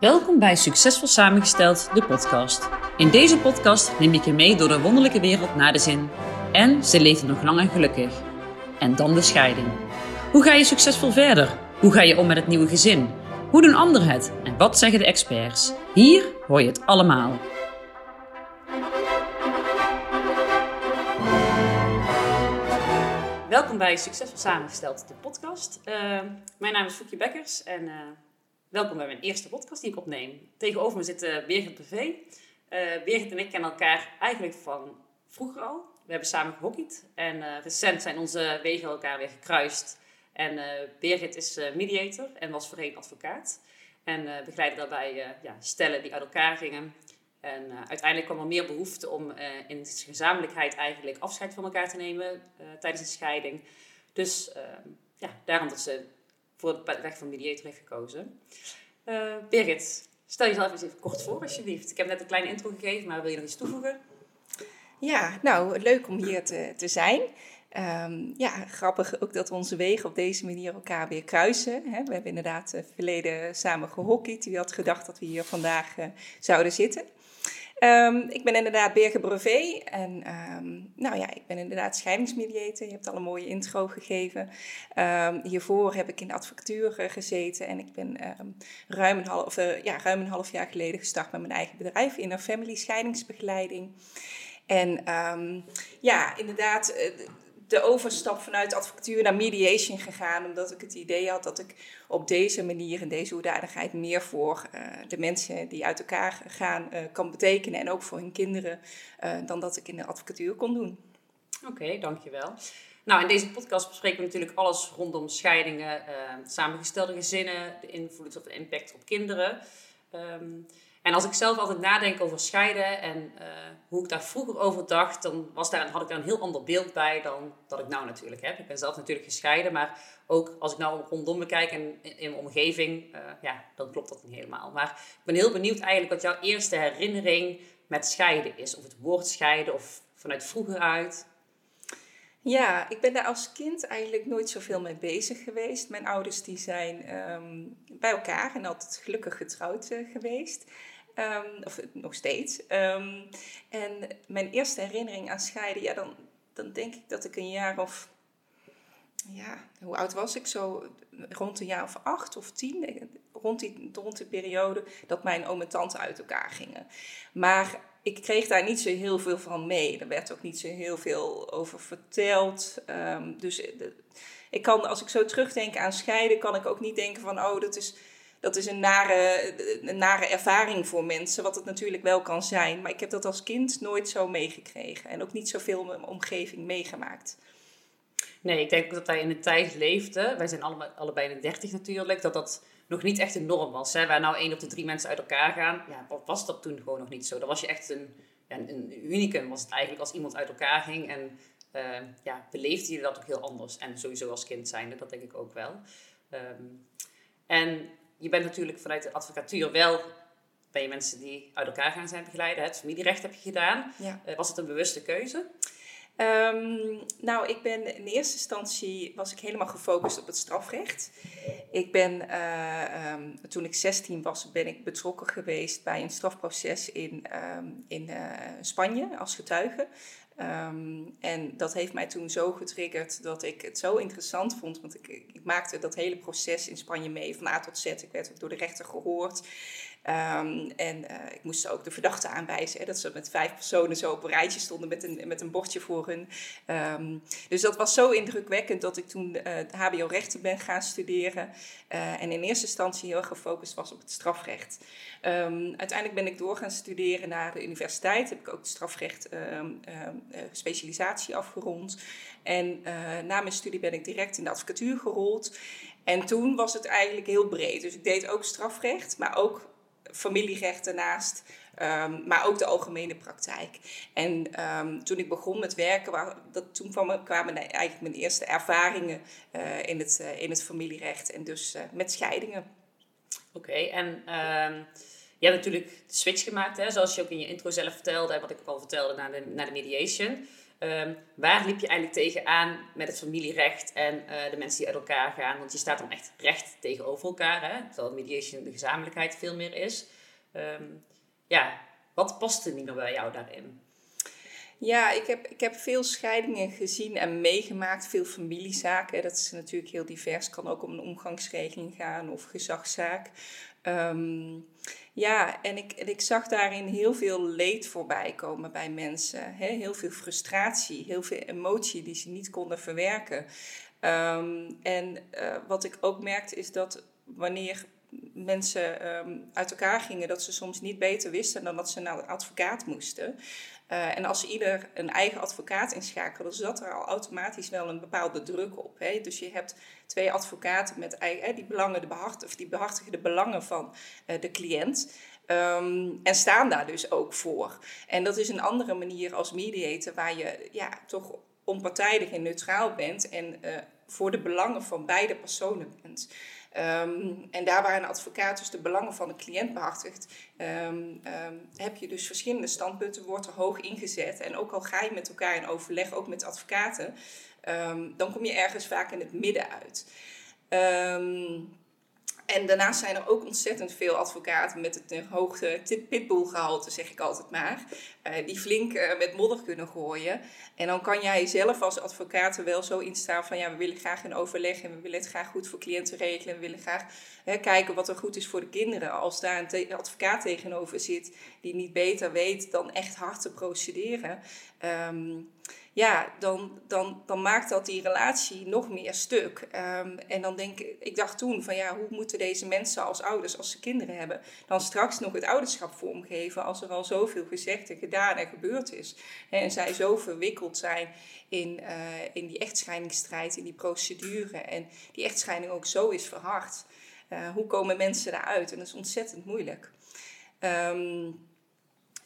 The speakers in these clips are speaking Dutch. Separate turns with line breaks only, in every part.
Welkom bij Succesvol Samengesteld, de podcast. In deze podcast neem ik je mee door de wonderlijke wereld naar de zin. En ze leven nog lang en gelukkig. En dan de scheiding. Hoe ga je succesvol verder? Hoe ga je om met het nieuwe gezin? Hoe doen anderen het? En wat zeggen de experts? Hier hoor je het allemaal. Welkom bij Succesvol Samengesteld, de podcast. Uh, mijn naam is Foekje Bekkers en uh, welkom bij mijn eerste podcast die ik opneem. Tegenover me zit uh, Birgit Privé. Uh, Birgit en ik kennen elkaar eigenlijk van vroeger al. We hebben samen gehockeyd en recent zijn onze wegen elkaar weer gekruist. En Birgit is mediator en was voorheen advocaat. En begeleidde daarbij ja, stellen die uit elkaar gingen. En uh, uiteindelijk kwam er meer behoefte om uh, in gezamenlijkheid eigenlijk afscheid van elkaar te nemen uh, tijdens een scheiding. Dus ehm, ja, daarom dat ze voor de weg van mediator heeft gekozen. Birgit, stel jezelf eens even kort voor alsjeblieft. Ik heb net een kleine intro gegeven, maar wil je nog iets toevoegen?
Ja, nou, leuk om hier te, te zijn. Um, ja, grappig ook dat onze wegen op deze manier elkaar weer kruisen. Hè. We hebben inderdaad uh, verleden samen gehockeyd. Wie had gedacht dat we hier vandaag uh, zouden zitten? Um, ik ben inderdaad Birge Brevet en um, nou ja, ik ben inderdaad scheidingsmediator. Je hebt al een mooie intro gegeven. Um, hiervoor heb ik in de advocatuur uh, gezeten en ik ben ruim, een half, uh, ja, ruim een half jaar geleden gestart met mijn eigen bedrijf in een family scheidingsbegeleiding. En ja, inderdaad, uh, de overstap vanuit advocatuur naar mediation gegaan, omdat ik het idee had dat ik op deze manier, in deze hoedanigheid, meer voor uh, de mensen die uit elkaar gaan uh, kan betekenen en ook voor hun kinderen, uh, dan dat ik in de advocatuur kon doen.
Oké, dankjewel. Nou, in deze podcast bespreken we natuurlijk alles rondom scheidingen, samengestelde gezinnen, de invloed of de impact op kinderen. Um, en als ik zelf altijd nadenk over scheiden en uh, hoe ik daar vroeger over dacht, dan was daar, had ik daar een heel ander beeld bij dan dat ik nou natuurlijk heb. Ik ben zelf natuurlijk gescheiden, maar ook als ik nou rondom me kijk en in, mijn omgeving, uh, ja, dan klopt dat niet helemaal. Maar ik ben heel benieuwd eigenlijk wat jouw eerste herinnering met scheiden is. Of het woord scheiden of vanuit vroeger uit.
Ja, ik ben daar als kind eigenlijk nooit zoveel mee bezig geweest. Mijn ouders die zijn um, bij elkaar en altijd gelukkig getrouwd uh, geweest. Um, of nog steeds. Um, en mijn eerste herinnering aan scheiden, ja, dan, dan denk ik dat ik een jaar of. Ja, hoe oud was ik? Zo rond een jaar of acht of tien. Rond die, rond die periode dat mijn oom en tante uit elkaar gingen. Maar ik kreeg daar niet zo heel veel van mee. Er werd ook niet zo heel veel over verteld. Um, dus de, ik kan, als ik zo terugdenk aan scheiden, kan ik ook niet denken van, oh, dat is dat is een nare, een nare ervaring voor mensen, wat het natuurlijk wel kan zijn. Maar ik heb dat als kind nooit zo meegekregen en ook niet zoveel in mijn omgeving meegemaakt.
Nee, ik denk dat hij in een tijd leefde, wij zijn allebei, allebei in de dertig natuurlijk, dat dat nog niet echt een norm was. Hè? Waar nou één op de drie mensen uit elkaar gaan, ja, was dat toen gewoon nog niet zo. Dan was je echt een, een unicum, was het eigenlijk als iemand uit elkaar ging. En uh, ja, beleefde je dat ook heel anders. En sowieso als kind zijnde, dat denk ik ook wel. Um, en je bent natuurlijk vanuit de advocatuur wel bij je mensen die uit elkaar gaan zijn begeleiden. Het familierecht heb je gedaan. Ja. Uh, was het een bewuste keuze?
Um, nou, ik ben in eerste instantie was ik helemaal gefocust op het strafrecht. Ik ben, uh, um, toen ik 16 was, ben ik betrokken geweest bij een strafproces in, um, in uh, Spanje als getuige. Um, en dat heeft mij toen zo getriggerd dat ik het zo interessant vond. Want ik, ik maakte dat hele proces in Spanje mee, van A tot Z. Ik werd ook door de rechter gehoord. Um, en uh, ik moest ook de verdachte aanwijzen. Hè, dat ze met vijf personen zo op een rijtje stonden met een, met een bordje voor hun. Um, dus dat was zo indrukwekkend dat ik toen uh, HBO-rechten ben gaan studeren. Uh, en in eerste instantie heel gefocust was op het strafrecht. Um, uiteindelijk ben ik door gaan studeren naar de universiteit. Heb ik ook strafrecht specialisatie afgerond. En na mijn studie ben ik direct in de advocatuur gerold. En toen was het eigenlijk heel breed. Dus ik deed ook strafrecht, maar ook familierecht daarnaast. Um, maar ook de algemene praktijk. En um, toen ik begon met werken, waar, dat, toen kwam, kwamen eigenlijk mijn eerste ervaringen uh, in, het, uh, in het familierecht en dus uh, met scheidingen.
Oké, en um, je hebt natuurlijk de switch gemaakt, hè, zoals je ook in je intro zelf vertelde en wat ik al vertelde naar de, naar de mediation. Ehm, waar liep je eigenlijk tegenaan met het familierecht en de mensen die uit elkaar gaan? Want je staat dan echt recht tegenover elkaar, hè? terwijl mediation de gezamenlijkheid veel meer is. Ehm, ja, wat paste niet meer bij jou daarin?
Ja, ik heb, ik heb veel scheidingen gezien en meegemaakt, veel familiezaken. Dat is natuurlijk heel divers. Kan ook om een omgangsregeling gaan of gezagszaak. Ehm, ja, en ik, en ik zag daarin heel veel leed voorbij komen bij mensen. Heel veel frustratie, heel veel emotie die ze niet konden verwerken. Ehm, en uh, wat ik ook merkte is dat wanneer mensen ehm, uit elkaar gingen, dat ze soms niet beter wisten dan dat ze naar de advocaat moesten. Uh, en als ieder een eigen advocaat inschakelde, zat er al automatisch wel een bepaalde druk op. Hè? Dus je hebt twee advocaten met eigen, die, belangen, de of die behartigen de belangen van uh, de cliënt. Um, en staan daar dus ook voor. En dat is een andere manier als mediator, waar je ja, toch onpartijdig en neutraal bent en uh, voor de belangen van beide personen bent. Um, en daar waar een advocaat dus de belangen van de cliënt behartigt, um, um, heb je dus verschillende standpunten, wordt er hoog ingezet. En ook al ga je met elkaar in overleg, ook met advocaten, dan kom je ergens vaak in het midden uit. En daarnaast zijn er ook ontzettend veel advocaten met het hoogte pitbullgehalte, zeg ik altijd maar. Uh, die flink uh, met modder kunnen gooien. En dan kan jij zelf als advocaat er wel zo in staan van ja, we willen graag in overleg en we willen het graag goed voor cliënten regelen. We willen graag hè, kijken wat er goed is voor de kinderen. Als daar een advocaat tegenover zit die niet beter weet dan echt hard te procederen. Um, ja, dan, dan, dan maakt dat die relatie nog meer stuk. Um, en dan denk ik, ik dacht toen van ja, hoe moeten deze mensen als ouders, als ze kinderen hebben, dan straks nog het ouderschap vormgeven als er al zoveel gezegd en gedaan en gebeurd is. En zij zo verwikkeld zijn in, uh, in die echtscheidingsstrijd, in die procedure en die echtscheiding ook zo is verhard. Uh, hoe komen mensen daaruit? En dat is ontzettend moeilijk. Um,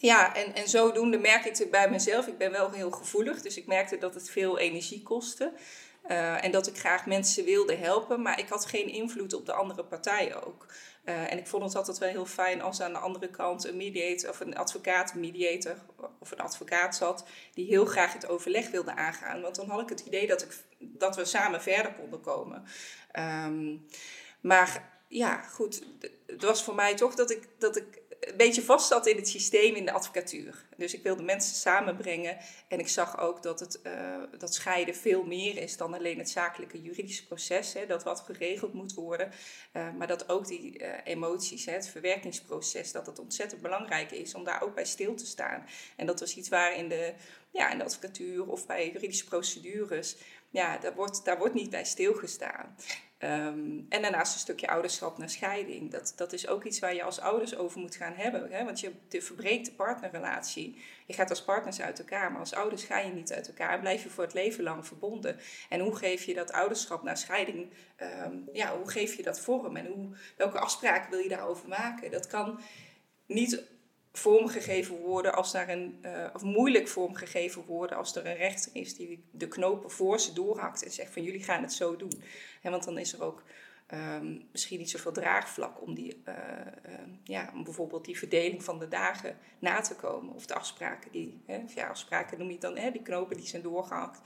ja, en, en zodoende merk ik het bij mezelf. Ik ben wel heel gevoelig, dus ik merkte dat het veel energie kostte. Uh, en dat ik graag mensen wilde helpen, maar ik had geen invloed op de andere partijen ook. Uh, en ik vond het altijd wel heel fijn als aan de andere kant een mediator of een advocaat, mediator of een advocaat zat, die heel graag het overleg wilde aangaan. Want dan had ik het idee dat, ik, dat we samen verder konden komen. Um, maar ja, goed, het was voor mij toch dat ik, dat ik een beetje vast zat in het systeem in de advocatuur. Dus ik wilde mensen samenbrengen en ik zag ook dat, het, uh, dat scheiden veel meer is dan alleen het zakelijke juridische proces, hè, dat wat geregeld moet worden, uh, maar dat ook die uh, emoties, hè, het verwerkingsproces, dat het ontzettend belangrijk is om daar ook bij stil te staan. En dat was iets waar in de, ja, in de advocatuur of bij juridische procedures, ja, daar wordt, daar wordt niet bij stilgestaan. Um, en daarnaast een stukje ouderschap naar scheiding. Dat, dat is ook iets waar je als ouders over moet gaan hebben. Hè? Want je de verbreekt de partnerrelatie. Je gaat als partners uit elkaar, maar als ouders ga je niet uit elkaar. En blijf je voor het leven lang verbonden. En hoe geef je dat ouderschap naar scheiding, um, ja, hoe geef je dat vorm? En hoe, welke afspraken wil je daarover maken? Dat kan niet vormgegeven worden als daar een, uh, of moeilijk vormgegeven worden als er een rechter is die de knopen voor ze doorhakt en zegt van jullie gaan het zo doen. He, want dan is er ook um, misschien niet zoveel draagvlak om, die, uh, uh, ja, om bijvoorbeeld die verdeling van de dagen na te komen. Of de afspraken, die, hè, ja, afspraken noem je dan, hè, die knopen die zijn doorgehakt,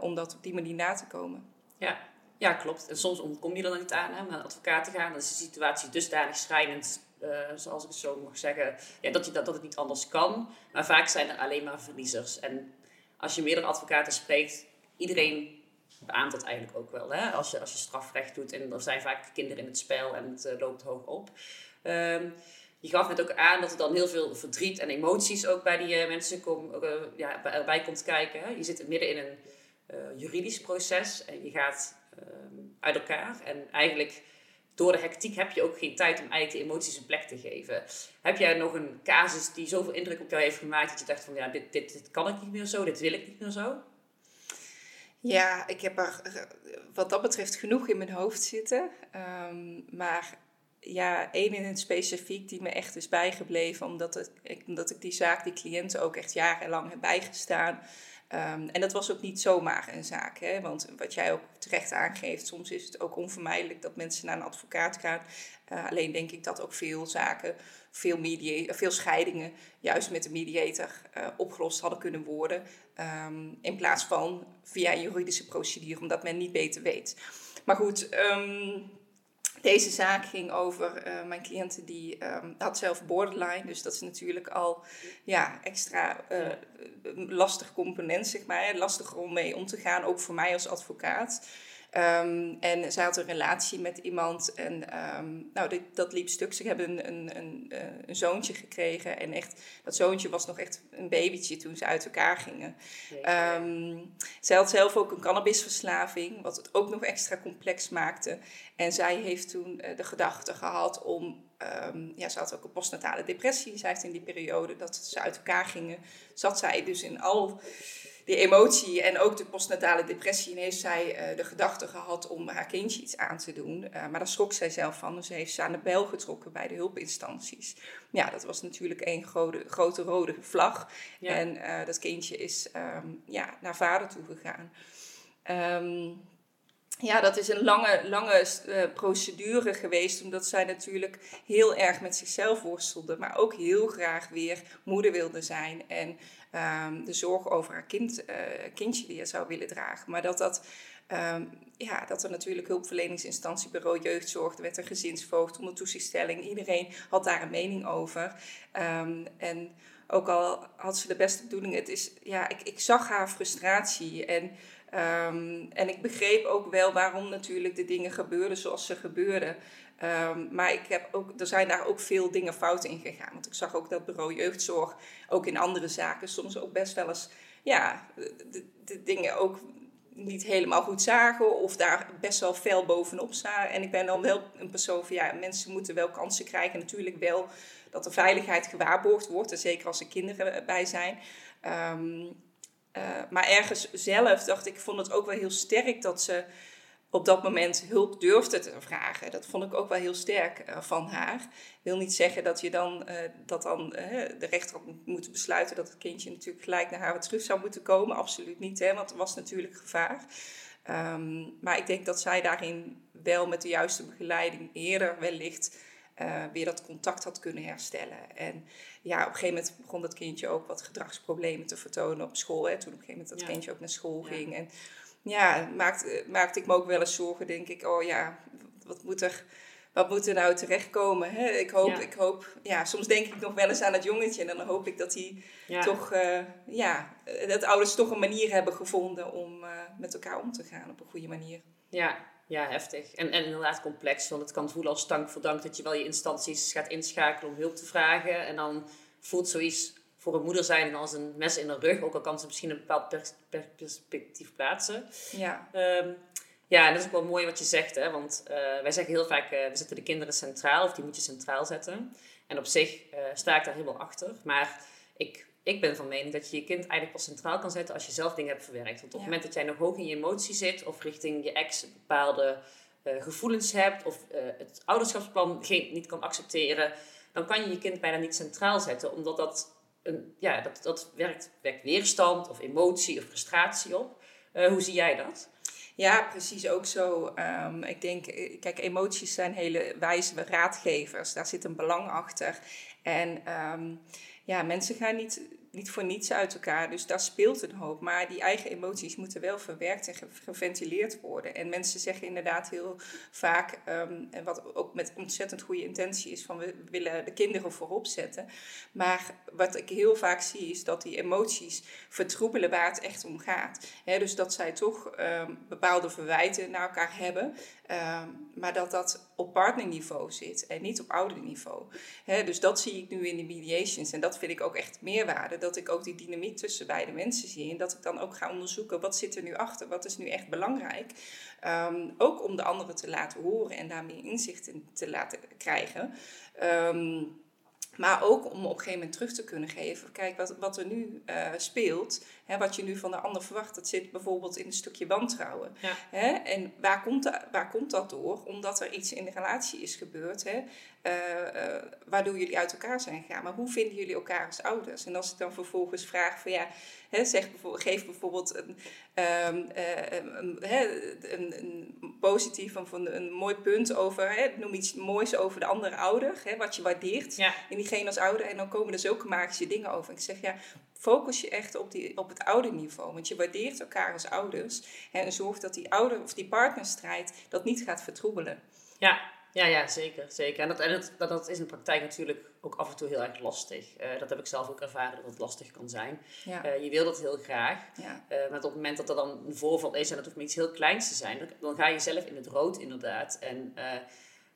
om dat op die manier na te komen.
Ja, ja, klopt. En soms ontkom je er dan niet aan hè, om naar een advocaat te gaan. Dan is de situatie dusdanig schrijnend uh, zoals ik het zo mag zeggen, ja, dat, je, dat, dat het niet anders kan. Maar vaak zijn er alleen maar verliezers. En als je meerdere advocaten spreekt, iedereen beaamt dat eigenlijk ook wel. Hè? Als, je, als je strafrecht doet en er zijn vaak kinderen in het spel en het uh, loopt hoog op. Um, je gaf net ook aan dat er dan heel veel verdriet en emoties ook bij die uh, mensen kom, ja, bij, erbij komt kijken. Hè? Je zit midden in een juridisch proces en je gaat ehm, uit elkaar. En eigenlijk door de hectiek heb je ook geen tijd om eigenlijk de emoties een plek te geven. Heb jij nog een casus die zoveel indruk op jou heeft gemaakt dat je dacht van ja, dit, dit, dit kan ik niet meer zo, dit wil ik niet meer zo?
Ja, ik heb er wat dat betreft genoeg in mijn hoofd zitten. Um, maar ja, één in het specifiek die me echt is bijgebleven, omdat, het, omdat ik die zaak, die cliënten ook echt jarenlang heb bijgestaan. Ehm, en dat was ook niet zomaar een zaak, hè? want wat jij ook terecht aangeeft, soms is het ook onvermijdelijk dat mensen naar een advocaat gaan. Uh, alleen denk ik dat ook veel zaken, veel, veel scheidingen, juist met de mediator uh, opgelost hadden kunnen worden. Um, in plaats van via een juridische procedure, omdat men niet beter weet. Maar goed, um, deze zaak ging over uh, mijn cliënten die um, had zelf borderline. Dus dat is natuurlijk al ja, extra uh, lastig component, zeg maar. Lastiger om mee om te gaan, ook voor mij als advocaat. Um, en zij had een relatie met iemand en um, nou, dit, dat liep stuk. Ze hebben een, een, een, eh, een, zoontje gekregen en echt, dat zoontje was nog echt een babytje toen ze uit elkaar gingen. Um, zij had zelf ook een cannabisverslaving, wat het ook nog extra complex maakte. En zij heeft toen uh, de gedachte gehad om, ja, ze had ook een postnatale depressie. Zij heeft in die periode dat ze uit elkaar gingen, zat zij dus in al die emotie en ook de postnatale depressie. En heeft zij uh, de gedachte gehad om haar kindje iets aan te doen. Uh, maar daar schrok zij zelf van. Dus heeft ze aan de bel getrokken bij de hulpinstanties. Ja, dat was natuurlijk één grote, grote rode vlag. Ja. En uh, dat kindje is um, ja, naar vader toe gegaan. Um, ja, dat is een lange, lange uh, procedure geweest, omdat zij natuurlijk heel erg met zichzelf worstelde, maar ook heel graag weer moeder wilde zijn en um, de zorg over haar kind, uh, kindje weer zou willen dragen. Maar dat dat. Um, ja, dat er natuurlijk hulpverleningsinstantie, bureau jeugdzorg, er werd een gezinsvoogd onder toezichtstelling. Iedereen had daar een mening over. Um, en ook al had ze de beste bedoelingen, het is, ja, ik, ik zag haar frustratie. En Um, en ik begreep ook wel waarom natuurlijk de dingen gebeurden zoals ze gebeurden. Um, maar ik heb ook, er zijn daar ook veel dingen fout in gegaan. Want ik zag ook dat bureau jeugdzorg ook in andere zaken soms ook best wel eens ja, de, dingen ook niet helemaal goed zagen of daar best wel fel bovenop staan. En ik ben dan wel een persoon van ja, mensen moeten wel kansen krijgen. Natuurlijk wel dat de veiligheid gewaarborgd wordt, zeker als er kinderen bij zijn. Um, maar ergens zelf dacht ik, vond het ook wel heel sterk dat ze op dat moment hulp durfde te vragen. Dat vond ik ook wel heel sterk uh, van haar. Ik wil niet zeggen dat je dan, uh, dat dan de rechter had moeten besluiten dat het kindje natuurlijk gelijk naar haar terug zou moeten komen. Absoluut niet, hè, want er was natuurlijk gevaar. Um, maar ik denk dat zij daarin wel met de juiste begeleiding eerder wellicht weer dat contact had kunnen herstellen. En ja, op een gegeven moment begon dat kindje ook wat gedragsproblemen te vertonen op school. Hè, toen op een gegeven moment dat kindje ook naar school ging. En ja, maakte, maakte ik me ook wel eens zorgen, denk ik, oh ja, wat moet er, wat moet er nou terechtkomen? Hè? Ik, hoop, ja. ik hoop, ja, soms denk ik nog wel eens aan het jongetje en dan hoop ik dat hij ja. toch, uh, ja, dat ouders toch een manier hebben gevonden om uh, met elkaar om te gaan op een goede manier.
Ja, ja, heftig. En, en inderdaad complex, want het kan voelen als dank voor dank dat je wel je instanties gaat inschakelen om hulp te vragen. En dan voelt zoiets voor een moeder zijn als een mes in de rug, ook al kan ze misschien een bepaald pers perspectief plaatsen.
Ja.
Um, ja, en dat is ook wel mooi wat je zegt, hè? want uh, wij zeggen heel vaak, uh, we zetten de kinderen centraal, of die moet je centraal zetten. En op zich uh, sta ik daar helemaal achter, maar ik ik ben van mening dat je je kind eigenlijk pas centraal kan zetten als je zelf dingen hebt verwerkt. Want op het moment dat jij nog hoog in je emotie zit of richting je ex bepaalde uh, gevoelens hebt of uh, het ouderschapsplan geen, niet kan accepteren, dan kan je je kind bijna niet centraal zetten, omdat dat, een, ja, dat, dat werkt, werkt weerstand of emotie of frustratie op. Uh, hoe zie jij dat?
Ja, precies ook zo. Um, ik denk, kijk, emoties zijn hele wijze raadgevers. Daar zit een belang achter. En um, ja, mensen gaan niet, niet voor niets uit elkaar. Dus daar speelt een hoop. Maar die eigen emoties moeten wel verwerkt en geventileerd worden. En mensen zeggen inderdaad heel vaak, um, en wat ook met ontzettend goede intentie is, van we willen de kinderen voorop zetten. Maar wat ik heel vaak zie is dat die emoties vertroebelen waar het echt om gaat. dus dat zij toch um, bepaalde verwijten naar elkaar hebben. Um, maar dat dat op partnerniveau zit en niet op ouderniveau. He, dus dat zie ik nu in de mediations. En dat vind ik ook echt meerwaarde. Dat ik ook die dynamiek tussen beide mensen zie. En dat ik dan ook ga onderzoeken wat zit er nu achter. Wat is nu echt belangrijk. Um, ook om de anderen te laten horen en daarmee inzicht in te laten krijgen. Um, Maar ook om op een gegeven moment terug te kunnen geven. Kijk, wat, wat er nu uh, speelt, hè, wat je nu van de ander verwacht, dat zit bijvoorbeeld in een stukje wantrouwen.
Ja.
Hè? En waar komt, dat, waar komt dat door? Omdat er iets in de relatie is gebeurd, hè? Uh, uh, waardoor jullie uit elkaar zijn gegaan. Maar hoe vinden jullie elkaar als ouders? En als ik dan vervolgens vraag van ja, hè, zeg bijvoorbeeld, geef bijvoorbeeld een, um, een, een, een, positief of een, een mooi punt over, hè, noem iets moois over de andere ouder, hè, wat je waardeert
Ja.
in diegene als ouder. En dan komen er zulke magische dingen over. Ik zeg ja, focus je echt op, die, op het ouderniveau. Want je waardeert elkaar als ouders. Hè, en zorg dat die ouder of die partnerstrijd dat niet gaat vertroebelen.
Ja, ja, ja zeker, zeker. En, dat, en dat, dat, dat is in de praktijk natuurlijk ook af en toe heel erg lastig. Uh, dat heb ik zelf ook ervaren dat het lastig kan zijn.
Ja.
Uh, je wil dat heel graag.
Ja.
Uh, maar op het moment dat er dan een voorval is en dat hoeft maar iets heel kleins te zijn, dan, dan ga je zelf in het rood inderdaad. En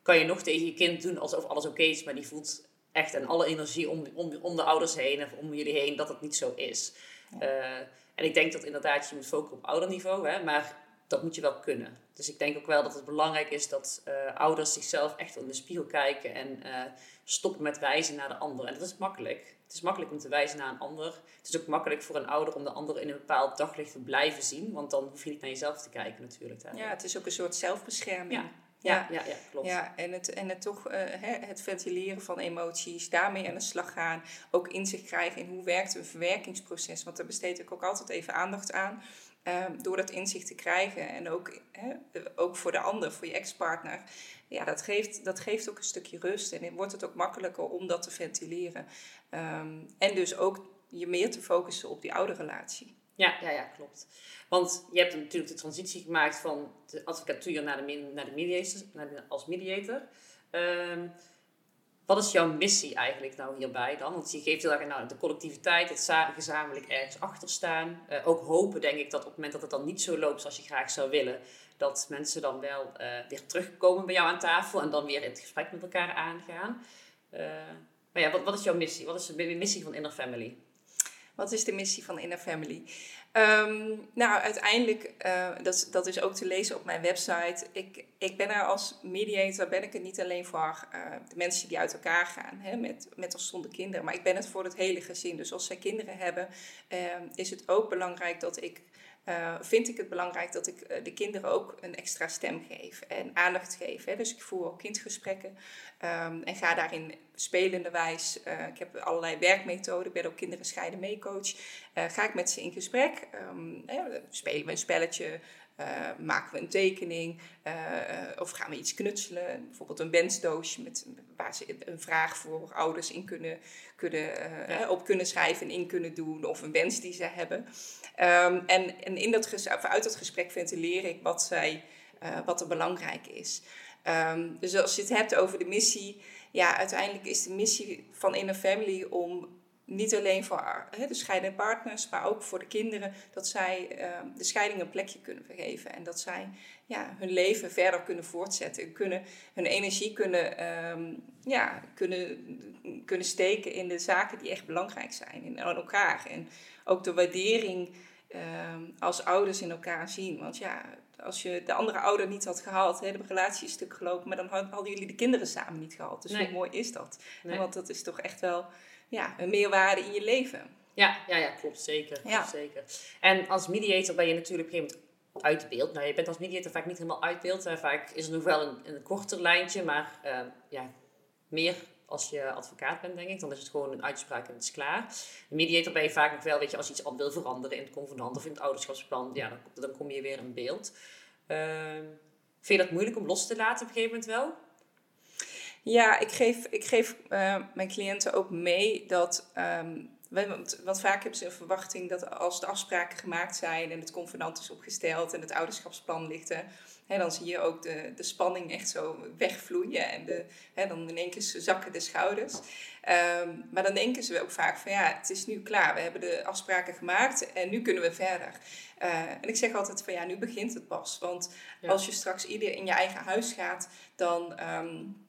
kan je nog tegen je kind doen alsof alles oké is, maar die voelt echt en alle energie om, om, om de ouders heen en om jullie heen dat het niet zo is. Ja. en ik denk dat inderdaad je moet focussen op ouderniveau, hè, maar dat moet je wel kunnen. Dus ik denk ook wel dat het belangrijk is dat uh, ouders zichzelf echt in de spiegel kijken en uh, stoppen met wijzen naar de ander. En dat is makkelijk. Het is makkelijk om te wijzen naar een ander. Het is ook makkelijk voor een ouder om de ander in een bepaald daglicht te blijven zien, want dan hoef je niet naar jezelf te kijken natuurlijk.
Ja, het is ook een soort zelfbescherming.
Ja. Ja, ja, ja, klopt.
Ja, en het, en het toch uh, het ventileren van emoties, daarmee aan de slag gaan. Ook inzicht krijgen in hoe werkt een verwerkingsproces. Want daar besteed ik ook altijd even aandacht aan. Um, door dat inzicht te krijgen en ook, hè, ook voor de ander, voor je ex-partner, ja, dat geeft, dat geeft ook een stukje rust en wordt het ook makkelijker om dat te ventileren. Um, en dus ook je meer te focussen op die oude relatie.
Ja, ja, ja, klopt. Want je hebt natuurlijk de transitie gemaakt van de advocatuur naar de, naar de mediator, naar als mediator. Um, wat is jouw missie eigenlijk nou hierbij dan? Want je geeft heel erg nou, de collectiviteit, het gezamenlijk ergens achter staan. Uh, ook hopen, denk ik, dat op het moment dat het dan niet zo loopt zoals je graag zou willen, dat mensen dan wel uh, weer terugkomen bij jou aan tafel en dan weer in het gesprek met elkaar aangaan. Uh, maar ja, wat, wat is jouw missie? Wat is de missie van Inner Family?
Wat is de missie van Inner Family? Um, nou, uiteindelijk, uh, dat, dat is ook te lezen op mijn website. Ik, ik ben er als mediator, ben ik er niet alleen voor uh, de mensen die uit elkaar gaan, hè, met, met of zonder kinderen, maar ik ben het voor het hele gezin. Dus als zij kinderen hebben, uh, is het ook belangrijk dat ik uh, vind ik het belangrijk dat ik uh, de kinderen ook een extra stem geef en aandacht geef. Hè. Dus ik voer ook kindgesprekken um, en ga daarin spelende wijs. Uh, ik heb allerlei werkmethoden, ik ben ook kinderen scheiden meecoach. ga ik met ze in gesprek, um, hè, spelen een spelletje, uh, maken we een tekening uh, of gaan we iets knutselen. Bijvoorbeeld een wensdoosje met, waar ze een vraag voor ouders in kunnen, kunnen, ja. op kunnen schrijven en in kunnen doen. Of een wens die ze hebben. Um, en en in dat uit dat gesprek ventileer ik wat, zij, wat er belangrijk is. Um, dus als je het hebt over de missie. Ja, uiteindelijk is de missie van Inner Family om niet alleen voor de scheidende partners, maar ook voor de kinderen, dat zij uh, de scheiding een plekje kunnen geven. En dat zij ja, hun leven verder kunnen voortzetten. Kunnen, hun energie kunnen, um, ja, kunnen, kunnen steken in de zaken die echt belangrijk zijn. In elkaar. En ook de waardering um, als ouders in elkaar zien. Want ja, als je de andere ouder niet had gehaald, hè, de relatie is stuk gelopen, maar dan hadden jullie de kinderen samen niet gehad. Dus nee. hoe mooi is dat? Nee. Want dat is toch echt wel ja, een meerwaarde in je leven.
Ja, ja, ja klopt zeker. Klopt,
Ja.
zeker. En als mediator ben je natuurlijk op een gegeven moment uit beeld. Nou, je bent als mediator vaak niet helemaal uit beeld. Hè. Vaak is er nog wel een, een korter lijntje, maar uh, ja, meer als je advocaat bent, denk ik. Dan is het gewoon een uitspraak en het is klaar. De mediator ben je vaak nog wel, weet je, als je iets wil veranderen in het convenant of in het ouderschapsplan, ja, dan, dan kom je weer in beeld. Uh, vind je dat moeilijk om los te laten op een gegeven moment wel?
Ja, ik geef, ik geef uh, mijn cliënten ook mee dat. Um, want, want, vaak hebben ze een verwachting dat als de afspraken gemaakt zijn en het convenant is opgesteld en het ouderschapsplan ligt, hè, hè, dan zie je ook de, de spanning echt zo wegvloeien en de, hè, dan in één keer zakken de schouders. Um, maar dan denken ze ook vaak van ja, het is nu klaar, we hebben de afspraken gemaakt en nu kunnen we verder. Uh, en ik zeg altijd van ja, nu begint het pas. Want ja. als je straks ieder in je eigen huis gaat, dan. Um,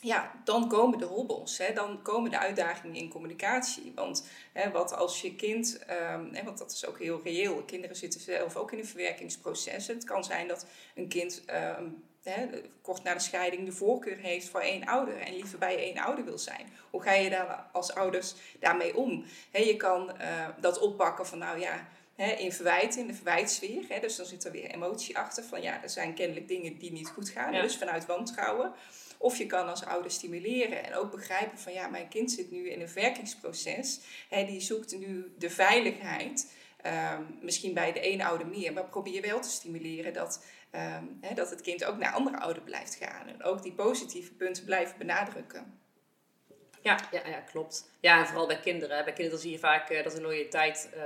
ja, dan komen de hobbels. Hè? Dan komen de uitdagingen in communicatie. Want hè, wat als je kind, um, hè, want dat is ook heel reëel, kinderen zitten zelf ook in een verwerkingsproces. Het kan zijn dat een kind um, hè, kort na de scheiding de voorkeur heeft voor één ouder en liever bij één ouder wil zijn. Hoe ga je daar als ouders daarmee om? Hè, je kan dat oppakken van nou ja, in verwijt, in de verwijtsfeer. Hè, dus dan zit er weer emotie achter van ja, er zijn kennelijk dingen die niet goed gaan. Dus vanuit wantrouwen. Of je kan als ouder stimuleren en ook begrijpen van ja, mijn kind zit nu in een werkingsproces. Hè, die zoekt nu de veiligheid. Ehm, misschien bij de ene ouder meer, maar probeer wel te stimuleren dat, ehm, dat het kind ook naar andere ouder blijft gaan. En ook die positieve punten blijven benadrukken.
Ja, ja, ja klopt. Ja, en vooral bij kinderen. Bij kinderen zie je vaak uh, dat de loyaliteit uh,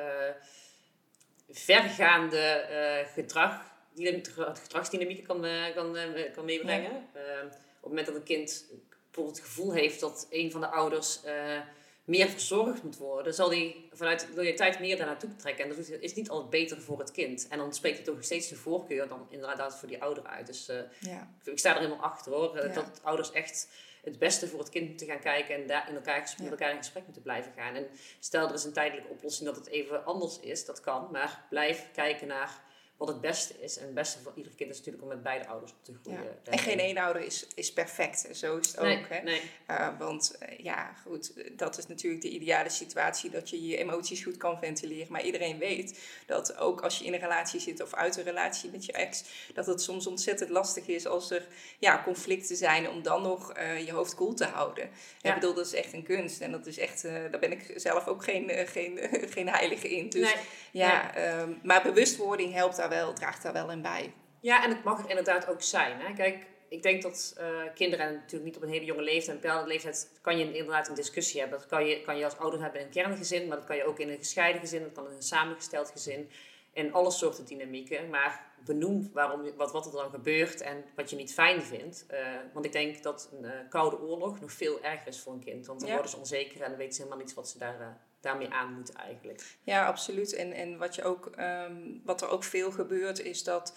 vergaande uh, gedrag, die, gedragsdynamieken kan, kan, kan meebrengen. Ehm, het moment dat een kind bijvoorbeeld het gevoel heeft dat een van de ouders uh, meer verzorgd moet worden, zal hij vanuit loyaliteit meer daar naartoe trekken. En dat is niet altijd beter voor het kind. En dan spreekt hij toch steeds de voorkeur dan inderdaad voor die ouder uit. Dus uh, ja. ik, sta er helemaal achter hoor. Eh, dat ouders echt het beste voor het kind moeten gaan kijken en daar in elkaar, met elkaar in gesprek moeten blijven gaan. En stel er is een tijdelijke oplossing dat het even anders is, dat kan. Maar blijf kijken naar wat het beste is. En het beste voor ieder kind is natuurlijk om met beide ouders op te groeien.
Ja. En geen één ouder is, is perfect. Zo is het ook. Hè? Nee. Uh, want uh, ja, goed, dat is natuurlijk de ideale situatie. Dat je je emoties goed kan ventileren. Maar iedereen weet dat ook als je in een relatie zit of uit een relatie met je ex, dat het soms ontzettend lastig is als er ja, conflicten zijn om dan nog uh, je hoofd koel cool te houden. Ja. Ik bedoel, dat is echt een kunst. En dat is echt, daar ben ik zelf ook geen, geen, geen heilige in. Dus nee. ja, um, maar bewustwording helpt daar wel, draagt daar wel in bij.
Ja, en het mag er inderdaad ook zijn. Hè? Kijk, ik denk dat uh, kinderen natuurlijk niet op een hele jonge leeftijd, een bepaalde leeftijd, kan je inderdaad een discussie hebben. Dat kan je, kan je als ouder hebben in een kerngezin, maar dat kan je ook in een gescheiden gezin, dat kan in een samengesteld gezin. En alle soorten dynamieken, maar benoem waarom, wat, wat er dan gebeurt en wat je niet fijn vindt. Uh, want ik denk dat een uh, koude oorlog nog veel erger is voor een kind. Want dan worden ze onzeker en dan weten ze helemaal niet wat ze daar daarmee aan moeten eigenlijk.
Ja, absoluut. En, en wat, je ook, ehm, wat er ook veel gebeurt is dat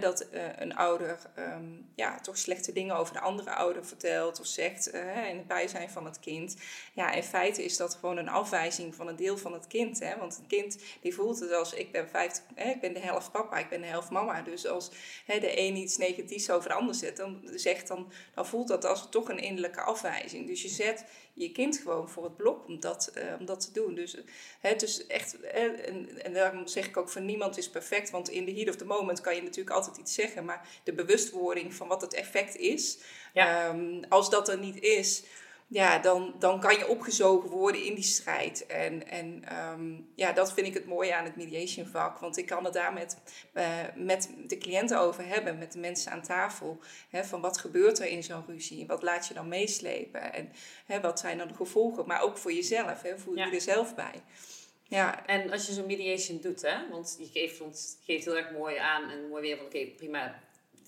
dat uh, een ouder um, ja, toch slechte dingen over de andere ouder vertelt of zegt uh, in het bijzijn van het kind. Ja, in feite is dat gewoon een afwijzing van een deel van het kind. Hè? Want het kind die voelt het als ik ben, 50, hè, ik ben de helft papa, ik ben de helft mama. Dus als hè, de een iets negatiefs over de ander zet, dan, zegt, dan, dan voelt dat als toch een innerlijke afwijzing. Dus je zet je kind gewoon voor het blok om dat, uh, om dat te doen. Dus het is echt, en, en daarom zeg ik ook van niemand is perfect, want in the heat of the moment kan je natuurlijk altijd iets zeggen, maar de bewustwording van wat het effect is, um, als dat er niet is, ja, dan, dan kan je opgezogen worden in die strijd. En, en um, ja, dat vind ik het mooie aan het mediation vak. Want ik kan het daar met, uh, met de cliënten over hebben, met de mensen aan tafel. Hè, van wat gebeurt er in zo'n ruzie? Wat laat je dan meeslepen? En hè, wat zijn dan de gevolgen? Maar ook voor jezelf, hè, voel je ja. er zelf bij.
Ja. En als je zo'n mediation doet, hè, want je geeft, ons, geeft heel erg mooi aan en mooi weer van oké, prima,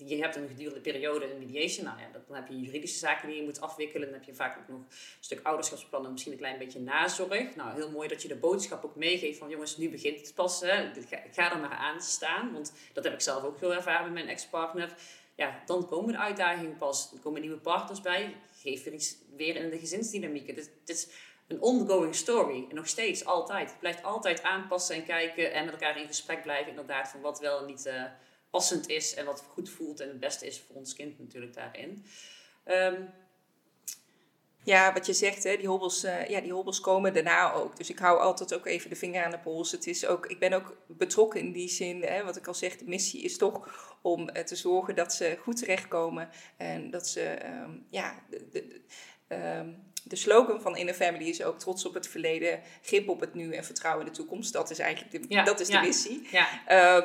je hebt een gedurende periode in mediation. Nou ja, dan heb je juridische zaken die je moet afwikkelen. Dan heb je vaak ook nog een stuk ouderschapsplan en misschien een klein beetje nazorg. Nou, heel mooi dat je de boodschap ook meegeeft van jongens, nu begint het pas. Hè. Ga er maar aan staan. Want dat heb ik zelf ook heel ervaren met mijn ex-partner. Ja, dan komen de uitdagingen pas. Er komen nieuwe partners bij. Geef weer iets weer in de gezinsdynamiek. Het, is een ongoing story. En nog steeds, altijd. Het blijft altijd aanpassen en kijken en met elkaar in gesprek blijven. Inderdaad, van wat wel niet... Uh, passend is en wat goed voelt en het beste is voor ons kind natuurlijk daarin. Ehm,
ja, wat je zegt, hè, die, hobbels, uh, ja, die hobbels komen daarna ook. Dus ik hou altijd ook even de vinger aan de pols. Het is ook, ik ben ook betrokken in die zin. Hè, wat ik al zeg, de missie is toch om uh, te zorgen dat ze goed terechtkomen. En dat ze, um, ja, de, um, de slogan van Inner Family is ook trots op het verleden, grip op het nu en vertrouwen in de toekomst. Dat is eigenlijk de, dat is de missie. Ja.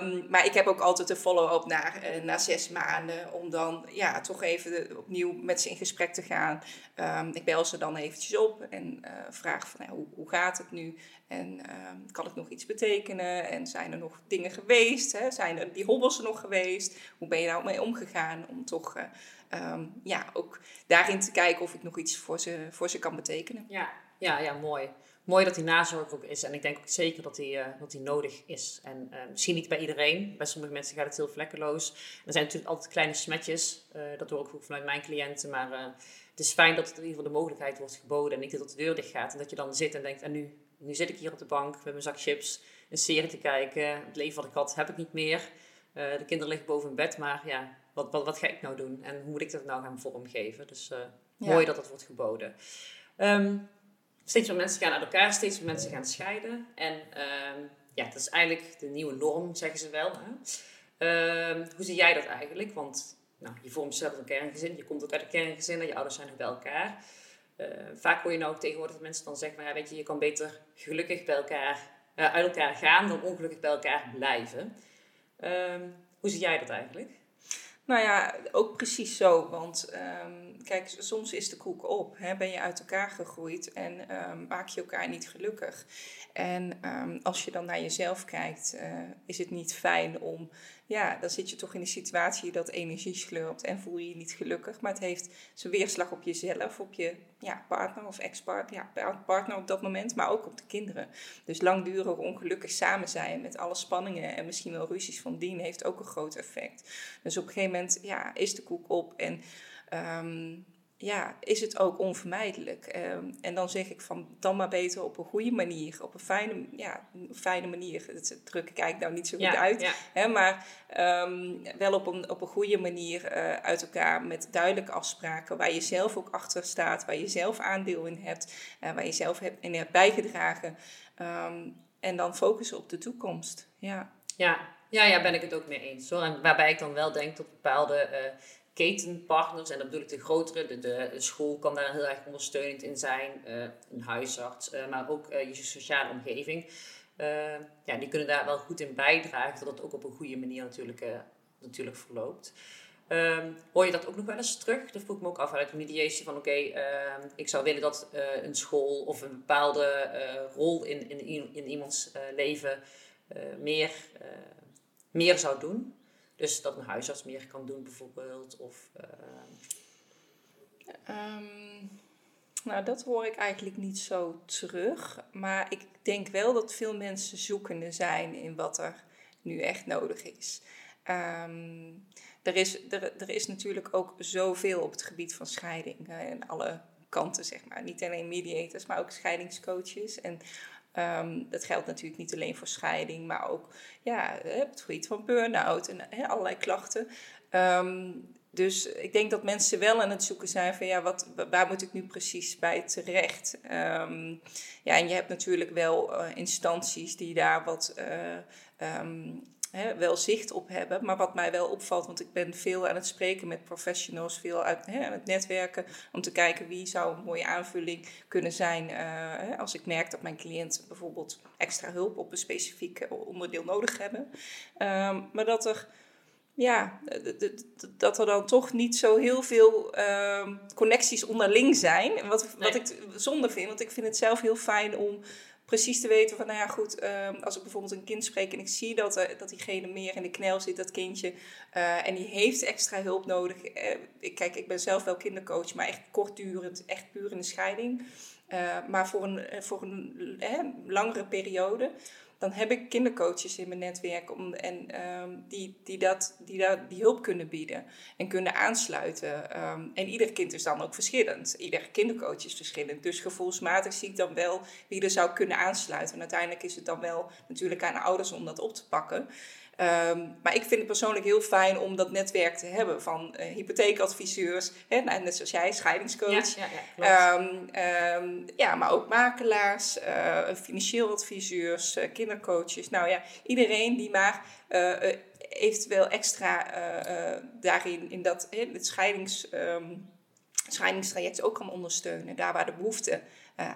Um, maar ik heb ook altijd een follow-up na, uh, na zes maanden, om dan ja, toch even opnieuw met ze in gesprek te gaan. Um, ik bel ze dan eventjes op en uh, vraag van hoe, hoe gaat het nu? En um, kan het nog iets betekenen? En zijn er nog dingen geweest? Hè? Zijn er die hobbels er nog geweest? Hoe ben je nou mee omgegaan om toch... Uh, um, ja, ook daarin te kijken of ik nog iets voor ze, voor ze kan betekenen.
Ja, ja, ja mooi. Mooi dat die nazorg ook is. En ik denk ook zeker dat die, uh, dat die nodig is. En uh, misschien niet bij iedereen. Bij sommige mensen gaat het heel vlekkeloos. er zijn natuurlijk altijd kleine smetjes. Uh, dat hoor ik ook vanuit mijn cliënten. Maar het is fijn dat het in ieder geval de mogelijkheid wordt geboden. En niet dat de deur dicht gaat. En dat je dan zit en denkt, en nu, nu zit ik hier op de bank met mijn zak chips. Een serie te kijken. Het leven wat ik had, heb ik niet meer. de kinderen liggen boven in bed. Maar ja, wat, wat, wat ga ik nou doen? En hoe moet ik dat nou gaan vormgeven? Dus mooi dat dat wordt geboden. Ehm, steeds meer mensen gaan uit elkaar, steeds meer mensen gaan scheiden. En um, ja, dat is eigenlijk de nieuwe norm, zeggen ze wel. Hè? Ehm, hoe zie jij dat eigenlijk? Want nou, je vormt zelf een kerngezin, je komt ook uit een kerngezin en je ouders zijn nog bij elkaar. Uh, vaak hoor je nou ook tegenwoordig dat mensen dan zeggen, maar ja, weet je, je kan beter gelukkig bij elkaar, uh, uit elkaar gaan dan ongelukkig bij elkaar blijven. Hoe zie jij dat eigenlijk?
Nou ja, ook precies zo. Want um, kijk, soms is de koek op. Hè? Ben je uit elkaar gegroeid en um, maak je elkaar niet gelukkig. En um, als je dan naar jezelf kijkt, uh, is het niet fijn om ja, dan zit je toch in een situatie dat energie slurpt en voel je je niet gelukkig. Maar het heeft zijn weerslag op jezelf, op je ja, partner of ex-partner, ja, partner op dat moment, maar ook op de kinderen. Dus langdurig ongelukkig samen zijn met alle spanningen en misschien wel ruzies van dien heeft ook een groot effect. Dus op een gegeven moment ja, is de koek op en um, ja, is het ook onvermijdelijk. Ehm, en dan zeg ik van dan maar beter op een goede manier, op een fijne, ja, fijne manier. Het druk ik eigenlijk nou niet zo goed uit, Hè, maar ehm, wel op een, op een goede manier uh, uit elkaar met duidelijke afspraken waar je zelf ook achter staat, waar je zelf aandeel in hebt, uh, waar je zelf hebt, in hebt bijgedragen. Ehm, en dan focussen op de toekomst. Ja.
Ja. Ja, ja, ben ik het ook mee eens. Hoor. En waarbij ik dan wel denk dat bepaalde uh, ketenpartners, en dat bedoel ik de grotere, de, de, school kan daar heel erg ondersteunend in zijn, uh, een huisarts, uh, maar ook uh, je sociale omgeving. ja, die kunnen daar wel goed in bijdragen, dat het ook op een goede manier natuurlijk, natuurlijk verloopt. Um, hoor je dat ook nog wel eens terug? Dat vroeg ik me ook af uit de mediation van oké, ehm, ik zou willen dat een school of een bepaalde rol in, in, in iemands leven meer, meer zou doen. Dus dat een huisarts meer kan doen bijvoorbeeld? Of,
um, nou, dat hoor ik eigenlijk niet zo terug. Maar ik denk wel dat veel mensen zoekende zijn in wat er nu echt nodig is. Um, er, is er, er is natuurlijk ook zoveel op het gebied van scheiding. en alle kanten, zeg maar. Niet alleen mediators, maar ook scheidingscoaches. En Um, dat geldt natuurlijk niet alleen voor scheiding, maar ook ja, het gebied van burn-out en allerlei klachten. Um, dus ik denk dat mensen wel aan het zoeken zijn van ja, wat, waar moet ik nu precies bij terecht? Um, ja, en je hebt natuurlijk wel uh, instanties die daar wat uh, hè, wel zicht op hebben. Maar wat mij wel opvalt, want ik ben veel aan het spreken met professionals, veel uit, hè, aan het netwerken, om te kijken wie zou een mooie aanvulling kunnen zijn uh, hè, als ik merk dat mijn cliënt bijvoorbeeld extra hulp op een specifiek onderdeel nodig hebben. Um, maar dat er ja, dat er dan toch niet zo heel veel uh, connecties onderling zijn. Wat, wat ik zonde vind, want ik vind het zelf heel fijn om precies te weten van, nou ja, goed, ehm, als ik bijvoorbeeld een kind spreek en ik zie dat, uh, dat diegene meer in de knel zit, dat kindje, uh, en die heeft extra hulp nodig. Uh, kijk, ik ben zelf wel kindercoach, maar echt kortdurend, echt puur in de scheiding. maar voor een, voor een langere periode dan heb ik kindercoaches in mijn netwerk om, en, um, die, die, dat, die dat, die hulp kunnen bieden en kunnen aansluiten. Um, en ieder kind is dan ook verschillend. Ieder kindercoach is verschillend. Dus gevoelsmatig zie ik dan wel wie er zou kunnen aansluiten. En uiteindelijk is het dan wel natuurlijk aan de ouders om dat op te pakken. Um, maar ik vind het persoonlijk heel fijn om dat netwerk te hebben van uh, hypotheekadviseurs, hè, nou, net zoals jij, scheidingscoach. Ja, ja, um, um, ja maar ook makelaars, uh, financieel adviseurs, uh, kindercoaches. Nou ja, iedereen die maar eventueel extra daarin, in dat, het scheidings, scheidingstraject ook kan ondersteunen, daar waar de behoefte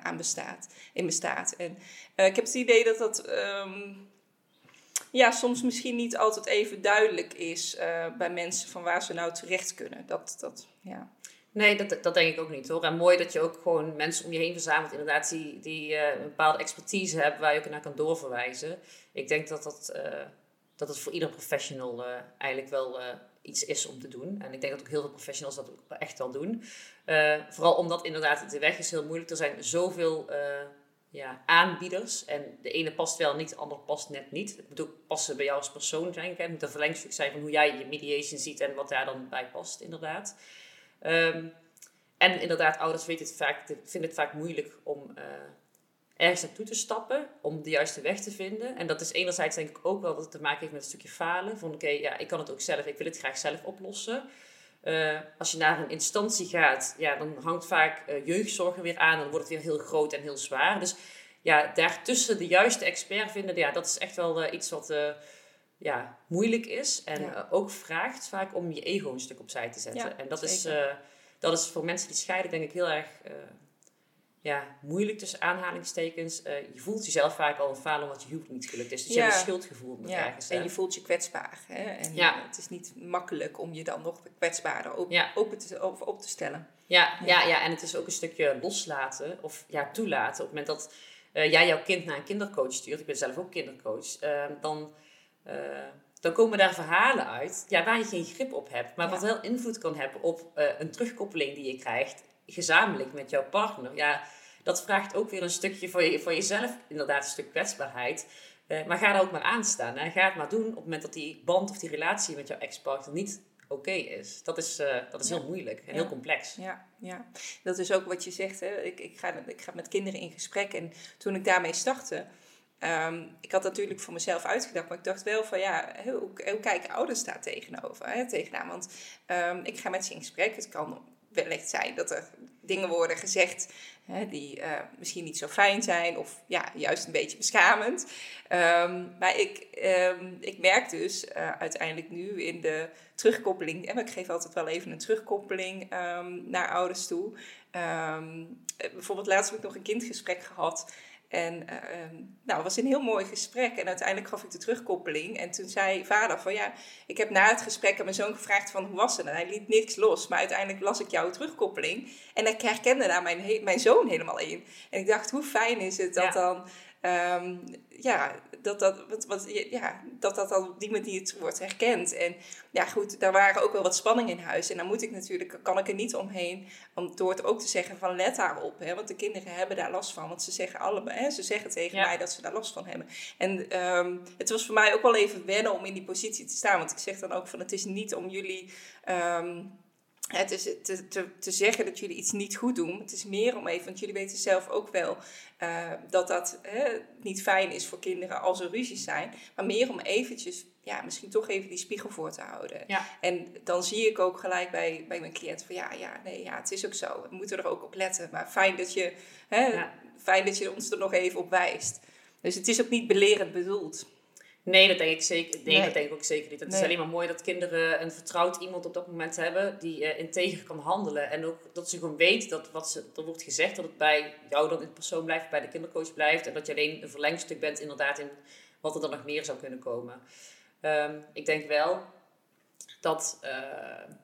aan bestaat, in bestaat. En ik heb het idee dat dat ja, soms misschien niet altijd even duidelijk is uh, bij mensen van waar ze nou terecht kunnen. Dat, dat, ja.
Nee, dat, dat denk ik ook niet hoor. En mooi dat je ook gewoon mensen om je heen verzamelt, inderdaad, die, die uh, een bepaalde expertise hebben waar je ook naar kan doorverwijzen. Ik denk dat dat, uh, dat het voor ieder professional eigenlijk wel iets is om te doen. En ik denk dat ook heel veel professionals dat ook echt wel doen. vooral omdat inderdaad de weg is heel moeilijk. Er zijn zoveel ja, aanbieders. En de ene past wel niet, de andere past net niet. Het moet ook passen bij jou als persoon zijn. Het moet een verlengstuk zijn van hoe jij je mediation ziet en wat daar dan bij past, inderdaad. Um, en inderdaad, ouders weten het vaak, vinden het vaak moeilijk om uh, ergens naartoe te stappen om de juiste weg te vinden. En dat is enerzijds denk ik ook wel dat het te maken heeft met een stukje falen. Van oké, ja, ik kan het ook zelf, ik wil het graag zelf oplossen. Uh, als je naar een instantie gaat, ja, dan hangt vaak uh, jeugdzorg er weer aan. Dan wordt het weer heel groot en heel zwaar. Dus ja, daartussen de juiste expert vinden, ja, dat is echt wel uh, iets wat ja, moeilijk is. En ja. ook vraagt vaak om je ego een stuk opzij te zetten. Ja, en dat is, dat is voor mensen die scheiden denk ik heel erg ja, moeilijk tussen aanhalingstekens. Uh, je voelt jezelf vaak al een falen omdat je huwelijk niet gelukt is. Dus je hebt een schuldgevoel
ja. ergens. En je voelt je kwetsbaar. Hè? En ja. het is niet makkelijk om je dan nog kwetsbaarder op, open te, op, op te stellen.
Ja, ja. Ja, en het is ook een stukje loslaten of ja, toelaten. Op het moment dat uh, jij jouw kind naar een kindercoach stuurt, ik ben zelf ook kindercoach, uh, dan, dan komen daar verhalen uit ja, waar je geen grip op hebt. Maar wat wel invloed kan hebben op een terugkoppeling die je krijgt gezamenlijk met jouw partner. Ja, dat vraagt ook weer een stukje voor, je, voor jezelf, inderdaad een stuk kwetsbaarheid. Uh, maar ga daar ook maar aan staan. Hè. Ga het maar doen op het moment dat die band of die relatie met jouw ex-partner niet oké is. Dat is, uh, dat is heel moeilijk en heel complex.
Ja, ja, dat is ook wat je zegt. Hè. Ik, ik, ga, ik ga met kinderen in gesprek en toen ik daarmee startte... Um, ik had natuurlijk voor mezelf uitgedacht, maar ik dacht wel van ja, hoe, hoe kijken ouders daar tegenover? Hè, tegenaan? Want um, ik ga met ze in gesprek. Het kan wellicht zijn dat er dingen worden gezegd hè, die uh, misschien niet zo fijn zijn of ja, juist een beetje beschamend. Um, maar ik, um, ik merk dus uh, uiteindelijk nu in de terugkoppeling, en ik geef altijd wel even een terugkoppeling um, naar ouders toe. bijvoorbeeld laatst heb ik nog een kindgesprek gehad. En uh, nou, het was een heel mooi gesprek. En uiteindelijk gaf ik de terugkoppeling. En toen zei vader van ja, ik heb na het gesprek aan mijn zoon gevraagd van hoe was het? En hij liet niks los. Maar uiteindelijk las ik jouw terugkoppeling. En ik herkende daar mijn, mijn zoon helemaal in. En ik dacht, hoe fijn is het dat dan Um, ja, dat dat, wat, wat, ja, dat dat dan op die manier wordt herkend. En ja, goed, daar waren ook wel wat spanning in huis. En dan moet ik natuurlijk, kan ik er niet omheen, om door het ook te zeggen van let daarop. Hè, want de kinderen hebben daar last van. Want ze zeggen allebei, hè, ze zeggen tegen mij dat ze daar last van hebben. En um, het was voor mij ook wel even wennen om in die positie te staan. Want ik zeg dan ook van het is niet om jullie... Um, het is te, te, te zeggen dat jullie iets niet goed doen. Het is meer om even, want jullie weten zelf ook wel uh, dat dat hè, niet fijn is voor kinderen als er ruzies zijn. Maar meer om eventjes, ja, misschien toch even die spiegel voor te houden. Ja. En dan zie ik ook gelijk bij, bij mijn cliënt van ja, ja, nee, ja, het is ook zo. We moeten er ook op letten. Maar fijn dat je, hè, ja. fijn dat je ons er nog even op wijst. Dus het is ook niet belerend bedoeld.
Nee, dat denk ik zeker. Nee, dat denk ik ook zeker niet. Het is alleen maar mooi dat kinderen een vertrouwd iemand op dat moment hebben die uh, integer kan handelen. En ook dat ze gewoon weet dat wat ze, er wordt gezegd, dat het bij jou dan in persoon blijft, bij de kindercoach blijft. En dat je alleen een verlengstuk bent inderdaad in wat er dan nog meer zou kunnen komen. Um, ik denk wel dat, uh,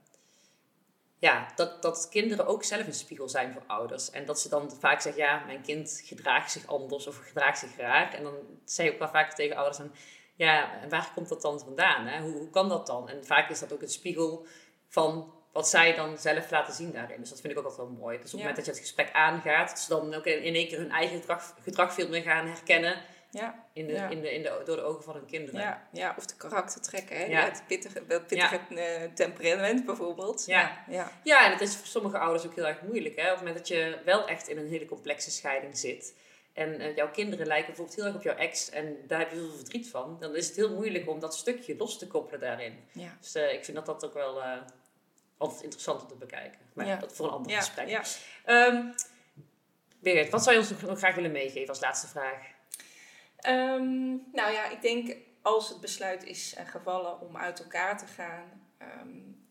ja, dat, dat kinderen ook zelf een spiegel zijn voor ouders. En dat ze dan vaak zeggen, ja, mijn kind gedraagt zich anders of gedraagt zich raar. En dan zeg je ook wel vaak tegen ouders van ja, en waar komt dat dan vandaan? Hè? Hoe, hoe kan dat dan? En vaak is dat ook een spiegel van wat zij dan zelf laten zien daarin. Dus dat vind ik ook altijd wel mooi. Dus op het moment dat je het gesprek aangaat, dat ze dan ook in één keer hun eigen gedrag, gedrag veel meer gaan herkennen. Ja. In de, In de, in de, door de ogen van hun kinderen.
Ja, ja of de karaktertrekken. Hè? Ja. het pittige, pittige uh, temperament bijvoorbeeld.
Ja. Ja. Ja. en het is voor sommige ouders ook heel erg moeilijk. Hè? Op het moment dat je wel echt in een hele complexe scheiding zit en uh, jouw kinderen lijken bijvoorbeeld heel erg op jouw ex en daar heb je heel veel verdriet van, dan is het heel moeilijk om dat stukje los te koppelen daarin. Ja. Dus uh, ik vind dat dat ook wel uh, altijd interessant om te bekijken. Maar ja. dat voor een ander ja. gesprek. Ja. Um, Birgit, wat zou je ons nog graag willen meegeven als laatste vraag?
Um, nou ja, ik denk als het besluit is gevallen om uit elkaar te gaan, um,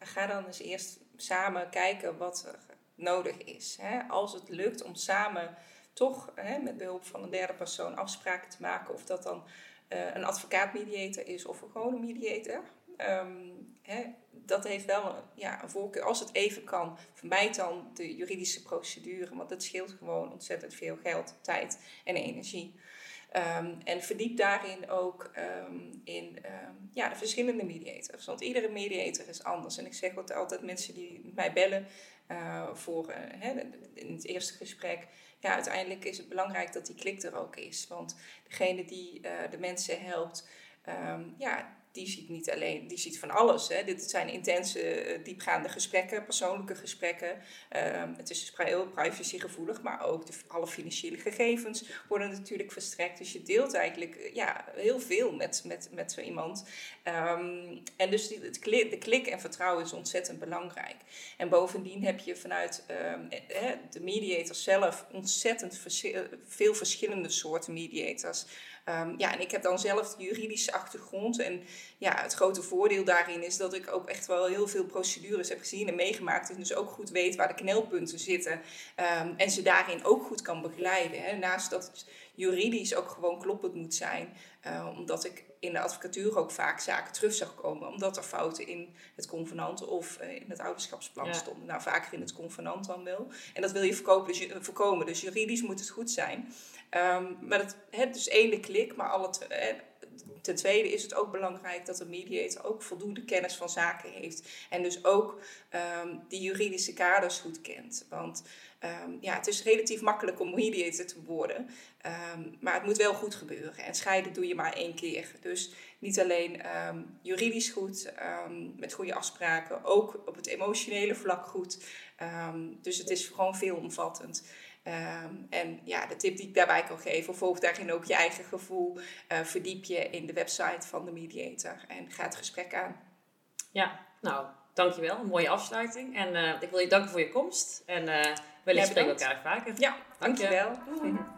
ga dan eens eerst samen kijken wat er nodig is. Hè? Als het lukt om samen toch hè, met behulp van een derde persoon afspraken te maken. Of dat dan uh, een advocaat-mediator is of een gewone mediator. Um, hè, dat heeft wel een, ja, een voorkeur. Als het even kan, vermijd dan de juridische procedure. Want dat scheelt gewoon ontzettend veel geld, tijd en energie. Um, en verdiep daarin ook um, in ja, de verschillende mediators. Want iedere mediator is anders. En ik zeg altijd mensen die mij bellen uh, voor uh, in het eerste gesprek ja, uiteindelijk is het belangrijk dat die klik er ook is. Want degene die uh, de mensen helpt, um, ja, die ziet niet alleen, die ziet van alles. Hè. Dit zijn intense, eh, diepgaande gesprekken, persoonlijke gesprekken. Ehm, het is dus heel privacygevoelig, maar ook de, alle financiële gegevens worden natuurlijk verstrekt. Dus je deelt eigenlijk eh, ja, heel veel met, met, met zo iemand. Ehm, en dus die, het de klik en vertrouwen is ontzettend belangrijk. En bovendien heb je vanuit um, de mediator zelf ontzettend veel verschillende soorten mediators. Um, ja, en ik heb dan zelf de juridische achtergrond. En ja, het grote voordeel daarin is dat ik ook echt wel heel veel procedures heb gezien en meegemaakt. En dus ook goed weet waar de knelpunten zitten. Um, en ze daarin ook goed kan begeleiden. Hè. Naast dat juridisch ook gewoon kloppend moet zijn. Uh, omdat ik in de advocatuur ook vaak zaken terug zag komen. Omdat er fouten in het convenant of uh, in het ouderschapsplan ja. stonden. Nou, vaker in het convenant dan wel. En dat wil je voorkomen. Dus, voorkomen. dus juridisch moet het goed zijn. Um, maar het, het dus één klik, maar alle ten tweede is het ook belangrijk dat de mediator ook voldoende kennis van zaken heeft. En dus ook um, die juridische kaders goed kent. Want um, ja, het is relatief makkelijk om mediator te worden. Um, maar het moet wel goed gebeuren. En scheiden doe je maar één keer. Dus niet alleen juridisch goed, met goede afspraken, ook op het emotionele vlak goed. dus het is gewoon veelomvattend. Um, en ja, de tip die ik daarbij kan geven, volg daarin ook je eigen gevoel. Uh, verdiep je in de website van de mediator en ga het gesprek aan.
Ja, nou, dankjewel. Een mooie afsluiting. En uh, ik wil je danken voor je komst. En uh, wellicht spreken we elkaar vaker.
Ja, dankjewel. Dank